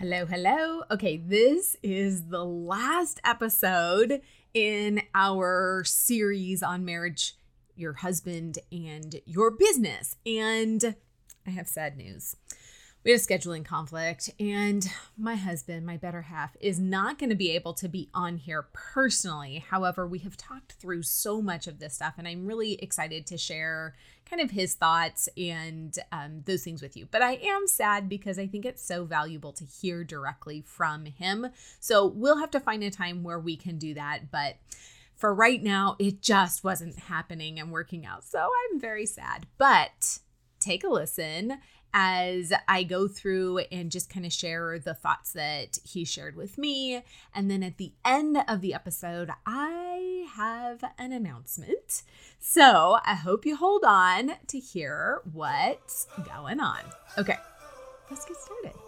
Hello, hello. Okay, this is the last episode in our series on marriage, your husband, and your business. And I have sad news. We had a scheduling conflict, and my husband, my better half, is not going to be able to be on here personally. However, we have talked through so much of this stuff, and I'm really excited to share kind of his thoughts and um, those things with you. But I am sad because I think it's so valuable to hear directly from him. So we'll have to find a time where we can do that. But for right now, it just wasn't happening and working out. So I'm very sad. But take a listen as I go through and just kind of share the thoughts that he shared with me. And then at the end of the episode, I have an announcement. So I hope you hold on to hear what's going on. Okay, let's get started.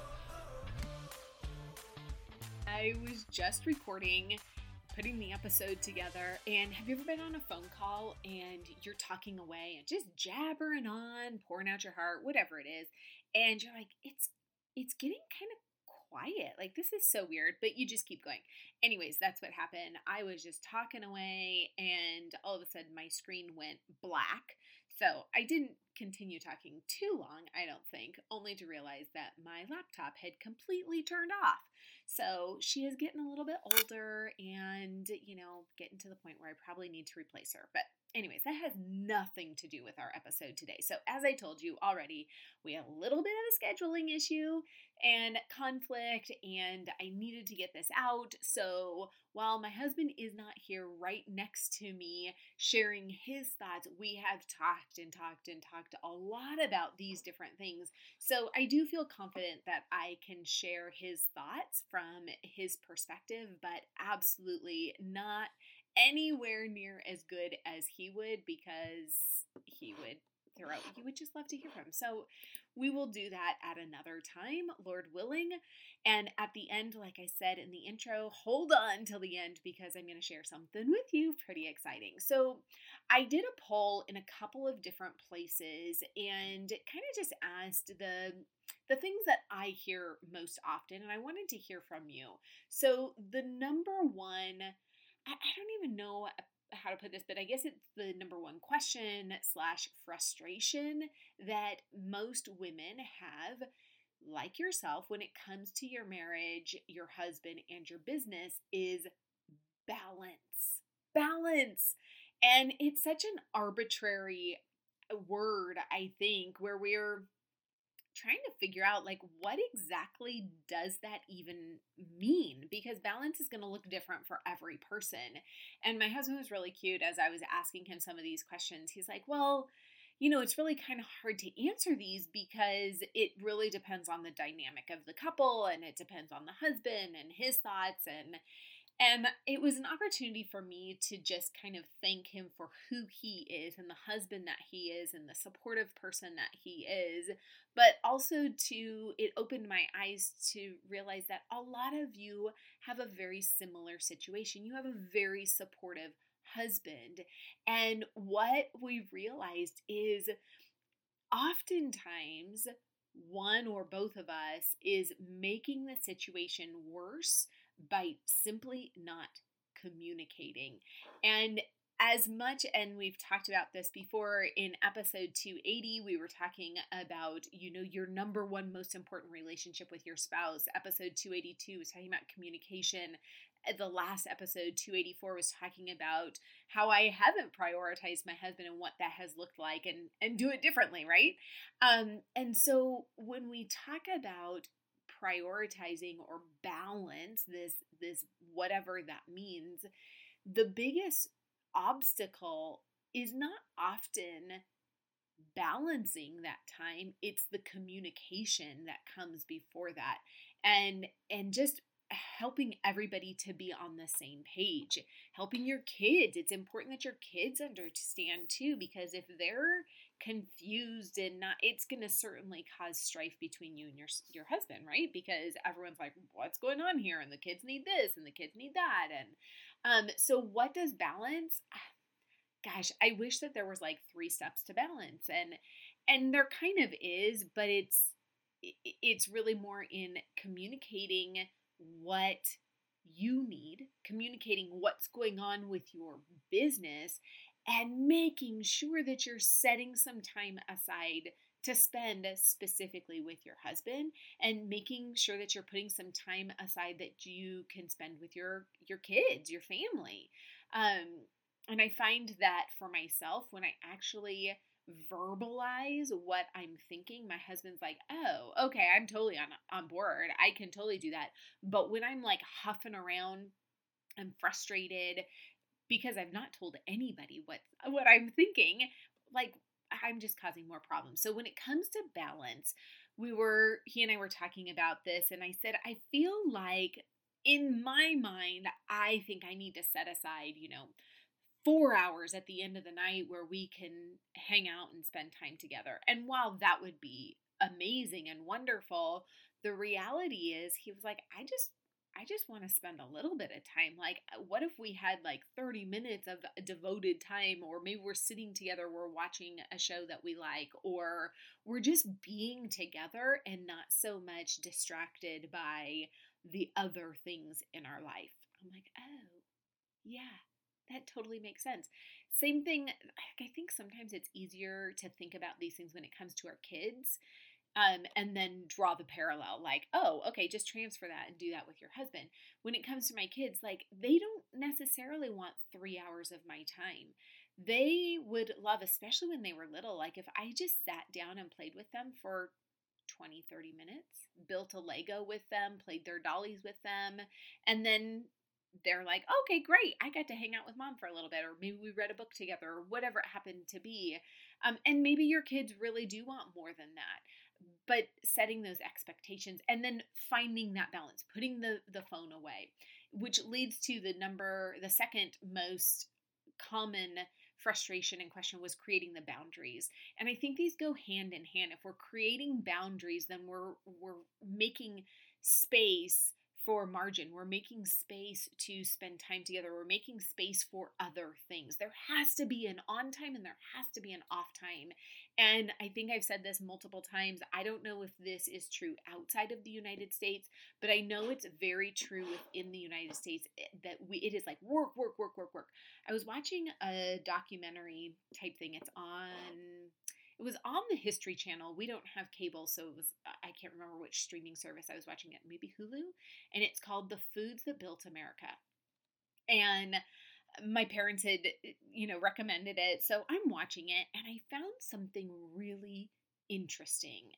I was just recording, putting the episode together. And have you ever been on a phone call and you're talking away and just jabbering on, pouring out your heart, whatever it is, and you're like, it's it's getting kind of quiet. Like this is so weird, but you just keep going. Anyways, that's what happened. I was just talking away and all of a sudden my screen went black. So I didn't continue talking too long, I don't think, only to realize that my laptop had completely turned off. So she is getting a little bit older and, you know, getting to the point where I probably need to replace her. But anyways, that has nothing to do with our episode today. So, as I told you already, we have a little bit of a scheduling issue and conflict, and I needed to get this out. So, while my husband is not here right next to me sharing his thoughts, we have talked and talked and talked a lot about these different things. So, I do feel confident that I can share his thoughts from his perspective, but absolutely not anywhere near as good as he would because he would throw you would just love to hear from so we will do that at another time lord willing. And at the end like i said in the intro hold on till the end because i'm going to share something with you pretty exciting. So i did a poll in a couple of different places and kind of just asked the the things that i hear most often and i wanted to hear from you. So the number one I, I don't even know how to put this, but I guess it's the number one question slash frustration that most women have, like yourself, when it comes to your marriage, your husband, and your business is balance. Balance. And it's such an arbitrary word, I think, where we're trying to figure out like what exactly does that even mean? Because balance is going to look different for every person. And my husband was really cute as i was asking him some of these questions. He's like well you know it's really kind of hard to answer these because it really depends on the dynamic of the couple and it depends on the husband and his thoughts and and it was an opportunity for me to just kind of thank him for who he is and the husband that he is and the supportive person that he is. But also to, it opened my eyes to realize that a lot of you have a very similar situation. You have a very supportive husband. And what we realized is oftentimes one or both of us is making the situation worse by simply not communicating. And as much, and we've talked about this before in episode 280, we were talking about, you know, your number one most important relationship with your spouse. Episode 282 was talking about communication. The last episode, 284, was talking about how I haven't prioritized my husband and what that has looked like and, and do it differently, right? Um, and so when we talk about prioritizing or balance this this whatever that means the biggest obstacle is not often balancing that time. It's the communication that comes before that. And and just helping everybody to be on the same page helping your kids. It's important that your kids understand too because if they're confused and not it's going to certainly cause strife between you and your your husband right? Because everyone's like what's going on here? And the kids need this and the kids need that. And um, so what does balance? Gosh, I wish that there was like three steps to balance, and and there kind of is, but it's it's really more in communicating what you need, communicating what's going on with your business, and making sure that you're setting some time aside to spend specifically with your husband and making sure that you're putting some time aside that you can spend with your your kids your family. Um, and i find that for myself when i actually verbalize what i'm thinking my husband's like oh okay i'm totally on on board i can totally do that but when i'm like huffing around i'm frustrated because i've not told anybody what what i'm thinking like I'm just causing more problems. So when it comes to balance, we were, he and I were talking about this, and I said, I feel like in my mind, I think I need to set aside, you know, four hours at the end of the night where we can hang out and spend time together. And while that would be amazing and wonderful, the reality is, he was like, I just I just want to spend a little bit of time. Like, uh, what if we had like 30 minutes of devoted time, or maybe we're sitting together, we're watching a show that we like, or we're just being together and not so much distracted by the other things in our life. I'm like, oh, yeah, that totally makes sense. Same thing, I think sometimes it's easier to think about these things when it comes to our kids um, and then draw the parallel like oh okay just transfer that and do that with your husband when it comes to my kids like they don't necessarily want three hours of my time they would love especially when they were little like if i just sat down and played with them for 20 30 minutes built a lego with them played their dollies with them and then they're like, okay, great. I got to hang out with mom for a little bit, or maybe we read a book together, or whatever it happened to be. Um, and maybe your kids really do want more than that but setting those expectations and then finding that balance putting the the phone away which leads to the number the second most common frustration and question was creating the boundaries and i think these go hand in hand if we're creating boundaries then we're we're making space for margin. We're making space to spend time together. We're making space for other things. There has to be an on time and there has to be an off time. And I think I've said this multiple times. I don't know if this is true outside of the United States, but I know it's very true within the United States eh, that we it is like work, work, work, work, work. I was watching a documentary type thing. It's on it was on the History Channel. We don't have cable, so it was I can't remember which streaming service I was watching it. Maybe Hulu, and it's called "The Foods That Built America." And my parents had, you know, recommended it, so I'm watching it, and I found something really interesting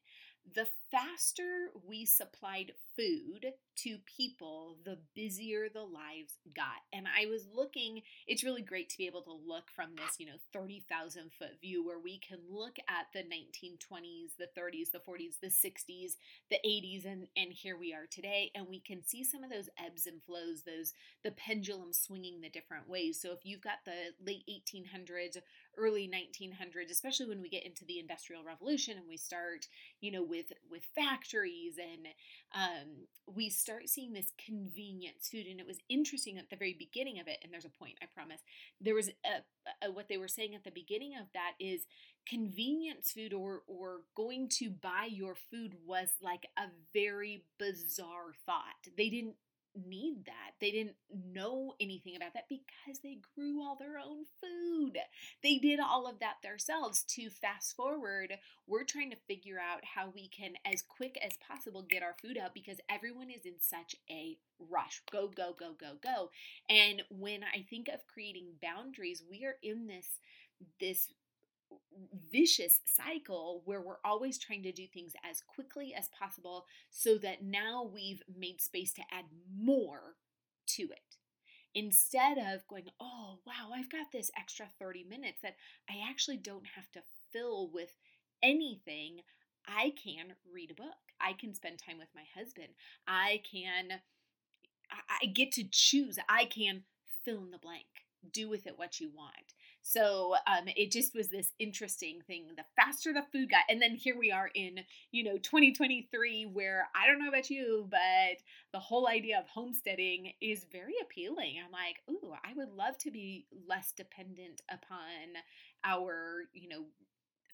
the faster we supplied food to people, the busier the lives got. And I was looking, it's really great to be able to look from this, you know, 30,000 foot view where we can look at the 1920s, the 30s, the 40s, the 60s, the 80s, and, and here we are today. And we can see some of those ebbs and flows, those, the pendulum swinging the different ways. So if you've got the late 1800s, early 1900s, especially when we get into the Industrial Revolution and we start, you know, with with with factories and um, we start seeing this convenience food and it was interesting at the very beginning of it and there's a point i promise. There was a, a, what they were saying at the beginning of that is convenience food or or going to buy your food was like a very bizarre thought. They didn't need that. They didn't know anything about that because they grew all their own food. They did all of that themselves. To fast forward, we're trying to figure out how we can, as quick as possible, get our food out because everyone is in such a rush. Go, go, go, go, go. And when I think of creating boundaries, we are in this this vicious cycle where we're always trying to do things as quickly as possible so that now we've made space to add more to it. Instead of going, oh, wow, I've got this extra 30 minutes that I actually don't have to fill with anything. I can read a book. I can spend time with my husband. I can, I get to choose. I can fill in the blank. Do with it what you want. So um, it just was this interesting thing. The faster the food got, and then here we are in you know 2023, where I don't know about you, but the whole idea of homesteading is very appealing. I'm like, ooh, I would love to be less dependent upon our you know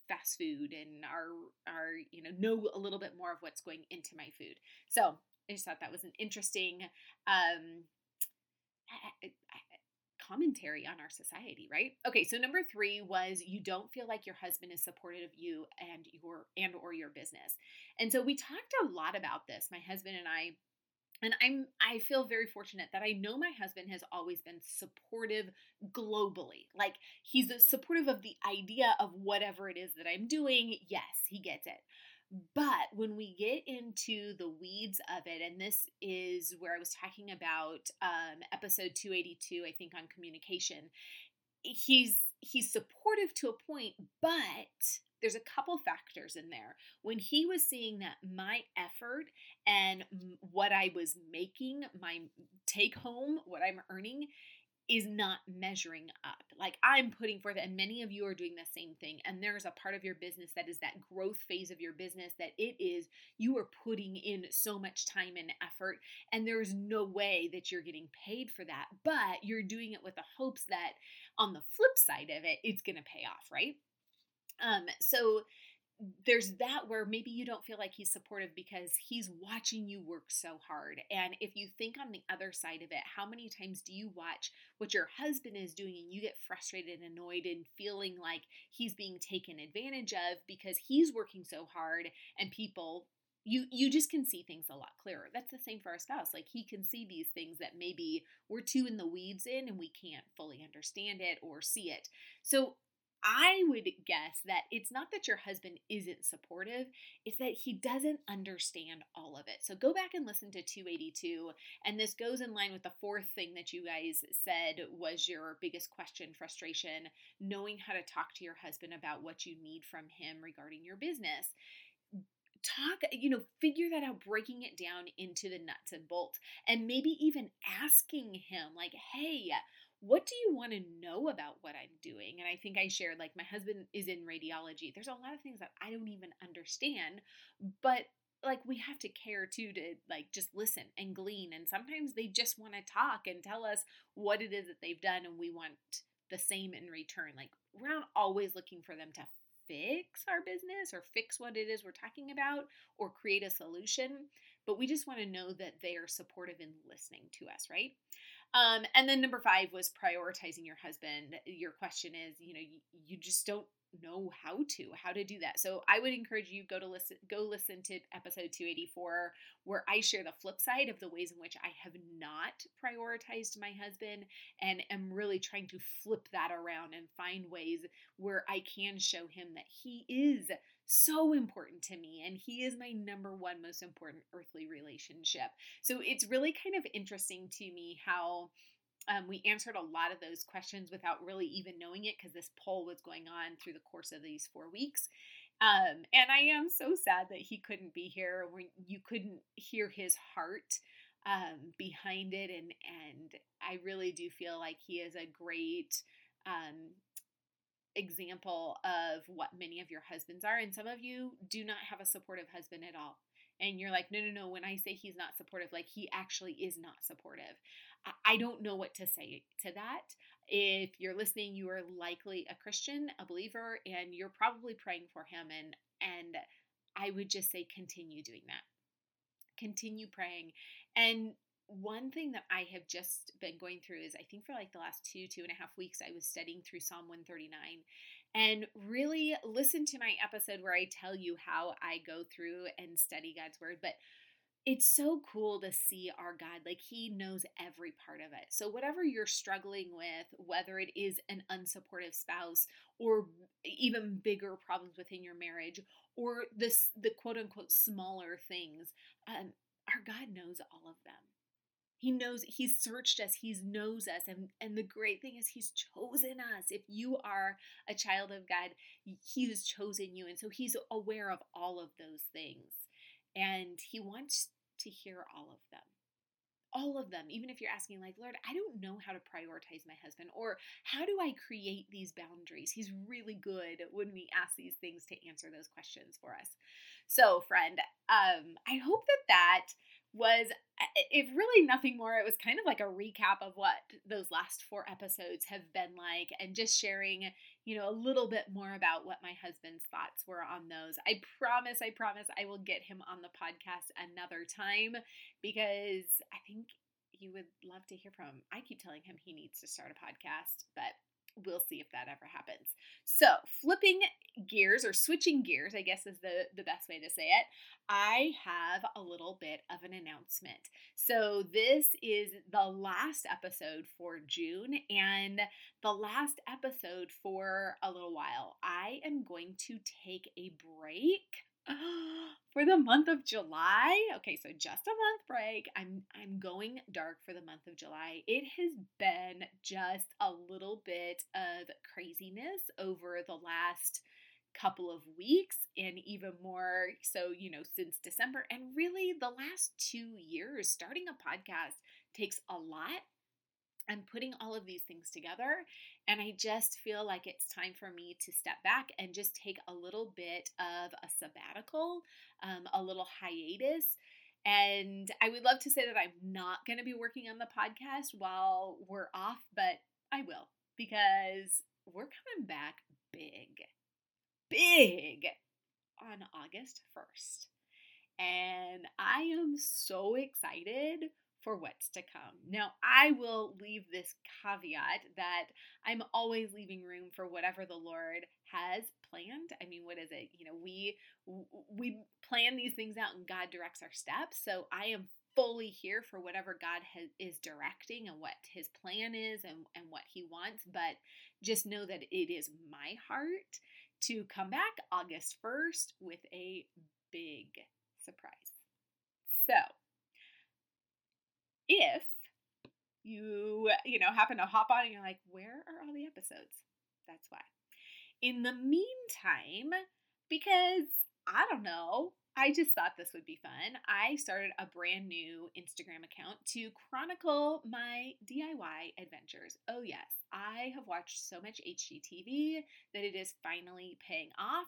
fast food and our our you know know a little bit more of what's going into my food. So I just thought that was an interesting um, commentary on our society, right? Okay, so number 3 was you don't feel like your husband is supportive of you and your and or your business. And so we talked a lot about this, my husband and I and i'm i feel very fortunate that i know my husband has always been supportive globally like he's supportive of the idea of whatever it is that i'm doing yes he gets it but when we get into the weeds of it, and this is where I was talking about um, episode 282, I think, on communication, he's he's supportive to a point, but there's a couple factors in there. When he was seeing that my effort and what I was making, my take home, what I'm earning, is not measuring up. Like I'm putting forth, and many of you are doing the same thing. And there's a part of your business that is that growth phase of your business that it is, you are putting in so much time and effort, and there's no way that you're getting paid for that. But you're doing it with the hopes that on the flip side of it, it's going to pay off, right? Um, so there's that where maybe you don't feel like he's supportive because he's watching you work so hard. And if you think on the other side of it, how many times do you watch what your husband is doing and you get frustrated and annoyed and feeling like he's being taken advantage of because he's working so hard and people you you just can see things a lot clearer. That's the same for our spouse. Like he can see these things that maybe we're too in the weeds in and we can't fully understand it or see it. So I would guess that it's not that your husband isn't supportive, it's that he doesn't understand all of it. So go back and listen to 282. And this goes in line with the fourth thing that you guys said was your biggest question, frustration, knowing how to talk to your husband about what you need from him regarding your business talk you know figure that out breaking it down into the nuts and bolts and maybe even asking him like hey what do you want to know about what I'm doing? And I think I shared, like, my husband is in radiology. There's a lot of things that I don't even understand, but like we have to care too to like just listen and glean and sometimes they just want to talk and tell us what it is that they've done and we want the same in return like we're not always looking for them to fix our business or fix what it is we're talking about or create a solution but we just want to know that they are supportive in listening to us right um, and then number five was prioritizing your husband. Your question is, you know, you, you just don't know how to how to do that so i would encourage you go to listen go listen to episode 284 where i share the flip side of the ways in which i have not prioritized my husband and am really trying to flip that around and find ways where i can show him that he is so important to me and he is my number one most important earthly relationship. So it's really kind of interesting to me how um, we answered a lot of those questions without really even knowing it because this poll was going on through the course of these four weeks. Um, and I am so sad that he couldn't be here when you couldn't hear his heart um, behind it. And, and I really do feel like he is a great um, example of what many of your husbands are. And some of you do not have a supportive husband at all. And you're like, no, no, no. When I say he's not supportive, like he actually is not supportive. I don't know what to say to that. If you're listening, you are likely a Christian, a believer, and you're probably praying for him. And and I would just say continue doing that. Continue praying. And one thing that I have just been going through is I think for like the last two, two and a half weeks, I was studying through Psalm 139 and really listen to my episode where I tell you how I go through and study God's word. But it's so cool to see our God. Like, He knows every part of it. So, whatever you're struggling with, whether it is an unsupportive spouse or even bigger problems within your marriage or this, the quote unquote smaller things, um, our God knows all of them. He knows he's searched us, he knows us, and, and the great thing is he's chosen us. If you are a child of God, he has chosen you, and so he's aware of all of those things. And he wants to hear all of them. All of them, even if you're asking, like, Lord, I don't know how to prioritize my husband, or how do I create these boundaries? He's really good when we ask these things to answer those questions for us. So, friend, um, I hope that that was uh, if really nothing more it was kind of like a recap of what those last four episodes have been like and just sharing you know a little bit more about what my husband's thoughts were on those. I promise i promise i will get him on the podcast another time because i think you would love to hear from him. I keep telling him he needs to start a podcast but we'll see if that ever happens. So, flipping gears or switching gears, I guess is the, the best way to say it, I have a little bit of an announcement. So, this is the last episode for June and the last episode for a little while. I am going to take a break for the month of July. Okay, so just a month break. I'm I'm going dark for the month of July. It has been just a little bit of craziness over the last couple of weeks and even more so, you know, since December and really the last 2 years starting a podcast takes a lot I'm putting all of these things together, and I just feel like it's time for me to step back and just take a little bit of a sabbatical, um, a little hiatus. And I would love to say that I'm not going to be working on the podcast while we're off, but I will because we're coming back big, big on August 1st. And I am so excited for what's to come. Now, I will leave this caveat that I'm always leaving room for whatever the Lord has planned. I mean, what is it? You know, we we plan these things out and God directs our steps. So I am fully here for whatever God has, is directing and what his plan is and, and what he wants. But just know that it is my heart to come back August 1st with a big surprise. So, if you, you know, happen to hop on and you're like, where are all the episodes? That's why. In the meantime, because I don't know, I just thought this would be fun. I started a brand new Instagram account to chronicle my DIY adventures. Oh, yes, I have watched so much HGTV that it is finally paying off.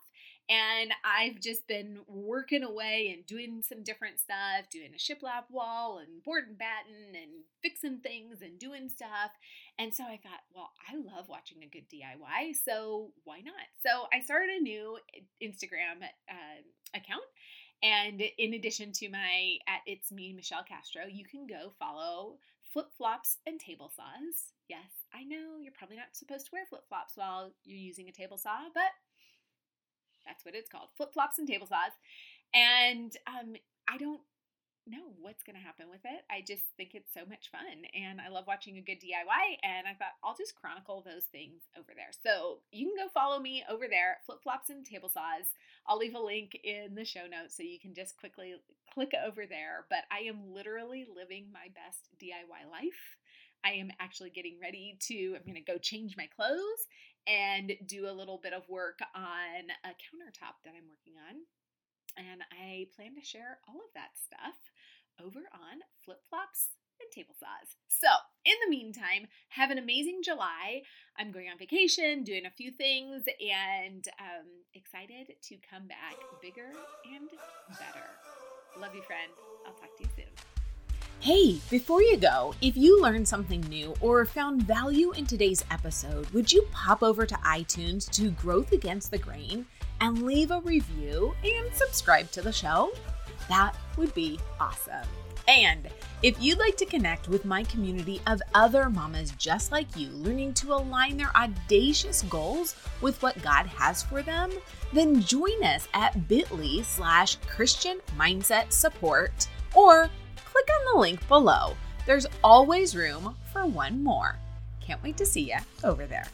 And I've just been working away and doing some different stuff, doing a shiplap wall and board and batten and fixing things and doing stuff. And so I thought, well, I love watching a good DIY, so why not? So I started a new Instagram uh, account and in addition to my at it's me Michelle Castro, you can go follow flip flops and table saws. Yes, I know you're probably not supposed to wear flip flops while you're using a table saw, but that's what it's called flip flops and table saws. And um, I don't know what's going to happen with it. I just think it's so much fun and I love watching a good DIY. And I thought I'll just chronicle those things over there. So you can go follow me over there, flip flops and table saws. I'll leave a link in the show notes so you can just quickly click over there. But I am literally living my best DIY life. I am actually getting ready to, I'm going to go change my clothes and do a little bit of work on a countertop that I'm working on. And I plan to share all of that stuff over on Flip Flops and table saws. So, in the meantime, have an amazing July. I'm going on vacation, doing a few things, and um, excited to come back bigger and better. Love you, friend. I'll talk to you soon. Hey, before you go, if you learned something new or found value in today's episode, would you pop over to iTunes to Growth Against the Grain and leave a review and subscribe to the show? That would be awesome. And if you'd like to connect with my community of other mamas just like you, learning to align their audacious goals with what God has for them, then join us at bit.ly slash Christian Mindset Support or click on the link below. There's always room for one more. Can't wait to see you over there.